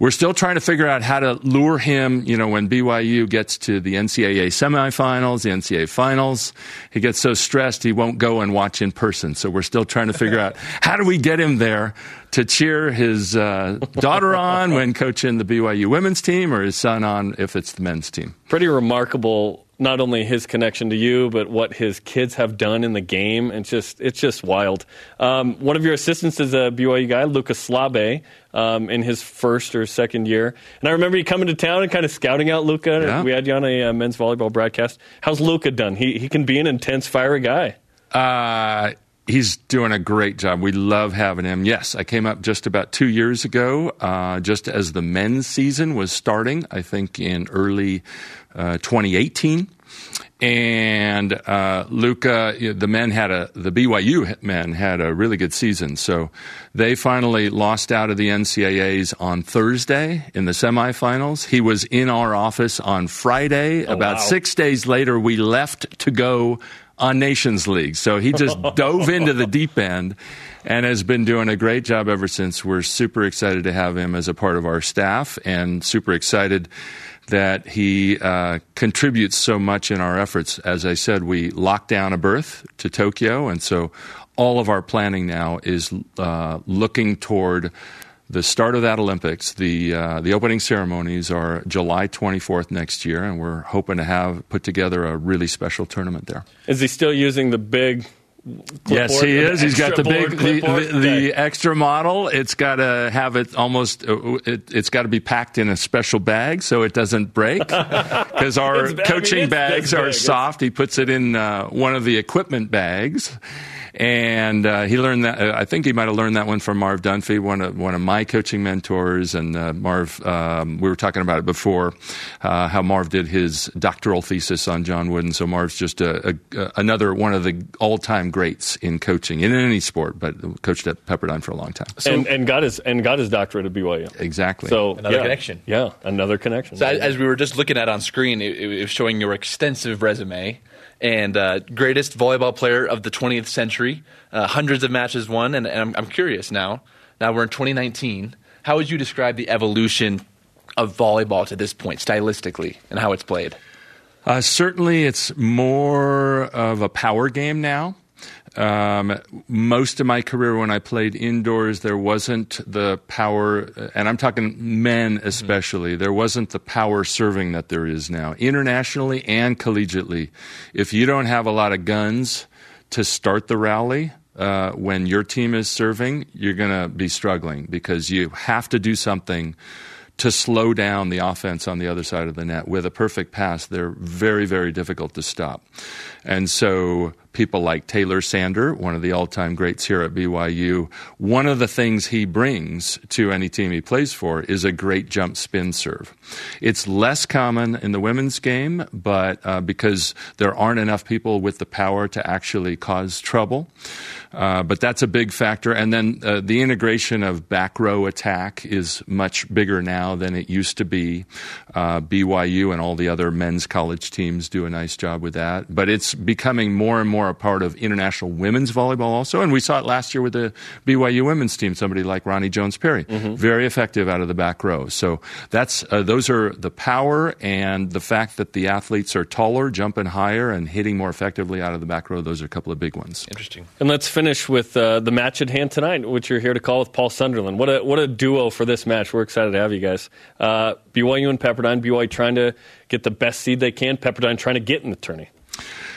we're still trying to figure out how to lure him. You know, when BYU gets to the NCAA semifinals, the NCAA finals, he gets so stressed he won't go and watch in person. So we're still trying to figure out how do we get him there to cheer his uh, daughter on when coaching the BYU women's team, or his son on if it's the men's team. Pretty remarkable. Not only his connection to you, but what his kids have done in the game. It's just, it's just wild. Um, one of your assistants is a BYU guy, Lucas Slabe, um, in his first or second year. And I remember you coming to town and kind of scouting out Luka. Yeah. We had you on a uh, men's volleyball broadcast. How's Luka done? He he can be an intense, fiery guy. Uh, he's doing a great job. We love having him. Yes, I came up just about two years ago, uh, just as the men's season was starting, I think in early 2018. And uh, Luka, the men had a the BYU men had a really good season. So they finally lost out of the NCAA's on Thursday in the semifinals. He was in our office on Friday. About wow. six days later, we left to go on Nations League. So he just dove into the deep end and has been doing a great job ever since. We're super excited to have him as a part of our staff and super excited that he uh, contributes so much in our efforts. As I said, we locked down a berth to Tokyo, and so all of our planning now is uh, looking toward the start of that Olympics. The uh, the opening ceremonies are July 24th next year, and we're hoping to have put together a really special tournament there. Is he still using the big Yes, he is. He's got the big, the, the, the extra model. It's got to have it almost. uh, It, it's got to be packed in a special bag so it doesn't break. Because our It's- I mean, coaching bags are big. It's- soft. He puts it in uh, one of the equipment bags. And uh, he learned that. Uh, I think he might have learned that one from Marv Dunphy, one of one of my coaching mentors. And uh, Marv, um, we were talking about it before, uh, how Marv did his doctoral thesis on John Wooden. So Marv's just a, a, another one of the all-time greats in coaching in any sport, but coached at Pepperdine for a long time. and, and got his and got his doctorate at BYU. Exactly. So Another yeah, connection. Yeah, another connection. So as, as we were just looking at on screen, it, it was showing your extensive resume and uh, greatest volleyball player of the 20th century, uh, hundreds of matches won. And, and I'm, I'm curious now. Now we're in 2019. How would you describe the evolution of volleyball to this point, stylistically, and how it's played? Uh, certainly, it's more of a power game now. Um, most of my career, when I played indoors, there wasn't the power, and I'm talking men especially, there wasn't the power serving that there is now, internationally and collegiately. If you don't have a lot of guns to start the rally, uh, when your team is serving, you're going to be struggling because you have to do something to slow down the offense on the other side of the net. With a perfect pass, they're very, very difficult to stop. And so people like Taylor Sander, one of the all-time greats here at BYU, one of the things he brings to any team he plays for is a great jump spin serve. It's less common in the women's game, but uh, because there aren't enough people with the power to actually cause trouble. Uh, but that's a big factor. And then uh, the integration of back row attack is much bigger now than it used to be. Uh, BYU and all the other men's college teams do a nice job with that. But it's becoming more and more a part of international women's volleyball also. And we saw it last year with the BYU women's team, somebody like Roni Jones-Perry. Very effective out of the back row. So that's, uh, those are the power and the fact that the athletes are taller, jumping higher, and hitting more effectively out of the back row. Those are a couple of big ones. Interesting. And let's finish with uh, the match at hand tonight, which you're here to call with Paul Sunderland. What a what a duo for this match. We're excited to have you guys. Uh, BYU and Pepperdine. BYU trying to get the best seed they can. Pepperdine trying to get in the tourney.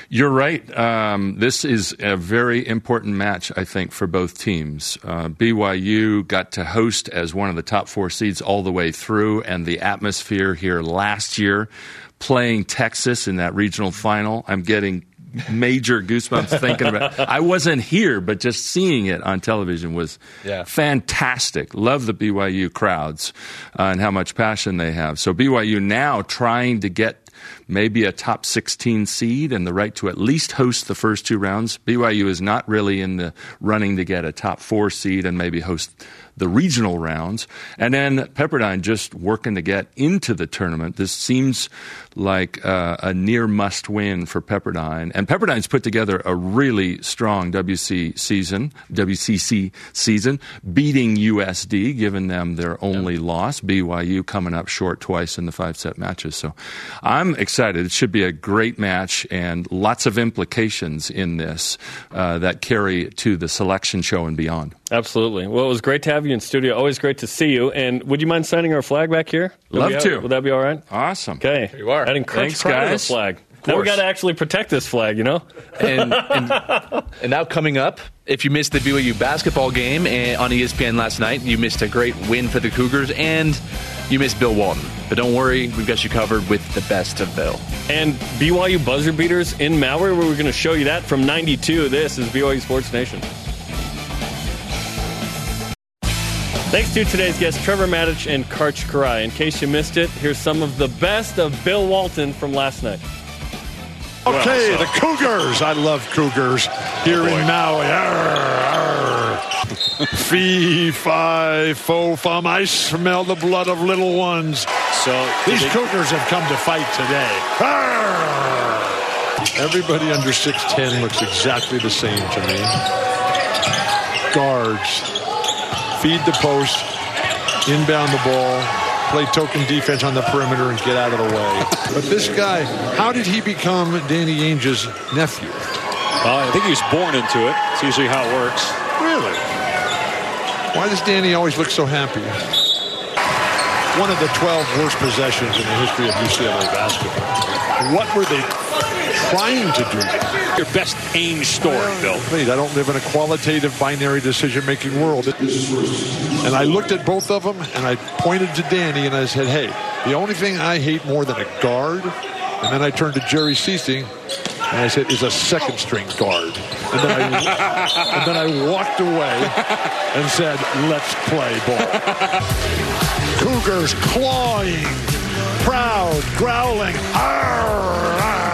You're right. Um, this is a very important match, I think, for both teams. Uh, BYU got to host as one of the top four seeds all the way through, and the atmosphere here last year, playing Texas in that regional final, I'm getting major goosebumps thinking about it. I wasn't here, but just seeing it on television was Yeah. fantastic. Love the BYU crowds uh, and how much passion they have. So BYU now trying to get maybe a top 16 seed and the right to at least host the first two rounds. BYU is not really in the running to get a top four seed and maybe host the regional rounds. And then Pepperdine just working to get into the tournament. This seems like uh, a near must win for Pepperdine. And Pepperdine's put together a really strong WC season, WCC season, beating USD, giving them their only loss. BYU coming up short twice in the five set matches. So I'm excited. It should be a great match and lots of implications in this uh, that carry to the selection show and beyond. Absolutely. Well, it was great to have you in studio. Always great to see you. And would you mind signing our flag back here? Would Love to. Would that be all right? Awesome. Okay. Here you are. Adding crunch Thanks, pride to the flag. Now we course. got to actually protect this flag, you know? and, and, and now coming up, if you missed the BYU basketball game eh, on ESPN last night, you missed a great win for the Cougars, and you missed Bill Walton. But don't worry, we've got you covered with the best of Bill. And BYU buzzer beaters in Maui, where we're going to show you that from 92. This is BYU Sports Nation. Thanks to today's guests, Trevor Matich and Karch Kiraly. In case you missed it, here's some of the best of Bill Walton from last night. Okay, the Cougars. I love Cougars here oh, in Maui. Arr, arr. Fee, fi, fo, fum. I smell the blood of little ones. So These Cougars have come to fight today. Arr. Everybody under 6'10 looks exactly the same to me. Guards. Feed the post. Inbound the ball. Play token defense on the perimeter and get out of the way. But this guy, how did he become Danny Ainge's nephew? Well, I think he was born into it. It's usually how it works. Really? Why does Danny always look so happy? one of the 12 worst possessions in the history of UCLA basketball. What were they trying to do? Your best Ainge story, oh. Bill. Please, I don't live in a qualitative binary decision-making world. And I looked at both of them, and I pointed to Danny, and I said, hey, the only thing I hate more than a guard, and then I turned to Jerry Sichting, and I said, is a second string guard. And then, I, and then I walked away and said, let's play ball. Cougars clawing, proud, growling. Arr, arr.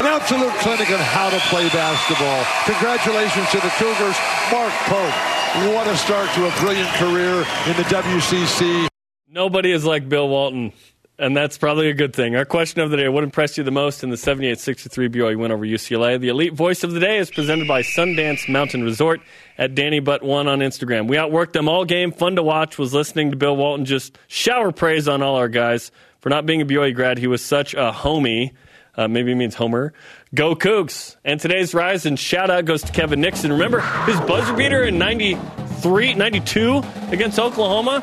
An absolute clinic on how to play basketball. Congratulations to the Cougars. Mark Pope, what a start to a brilliant career in the WCC. Nobody is like Bill Walton, and that's probably a good thing. Our question of the day What impressed you the most in the 78 63 BYU win over UCLA? The elite voice of the day is presented by Sundance Mountain Resort at Danny Butt One on Instagram. We outworked them all game. Fun to watch was listening to Bill Walton just shower praise on all our guys for not being a BYU grad. He was such a homie. Uh, maybe it means Homer. Go Cougs. And today's rise and shout out goes to Kevin Nixon. Remember his buzzer beater in 93, 92 against Oklahoma?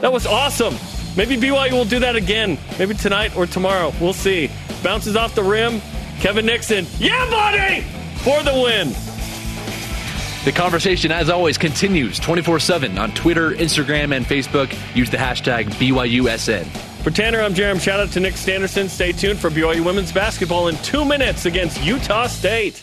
That was awesome. Maybe BYU will do that again. Maybe tonight or tomorrow. We'll see. Bounces off the rim. Kevin Nixon. Yeah, buddy! For the win. The conversation, as always, continues 24 7 on Twitter, Instagram, and Facebook. Use the hashtag BYUSN. For Tanner, I'm Jarom. Shout out to Nick Sanderson. Stay tuned for BYU women's basketball in two minutes against Utah State.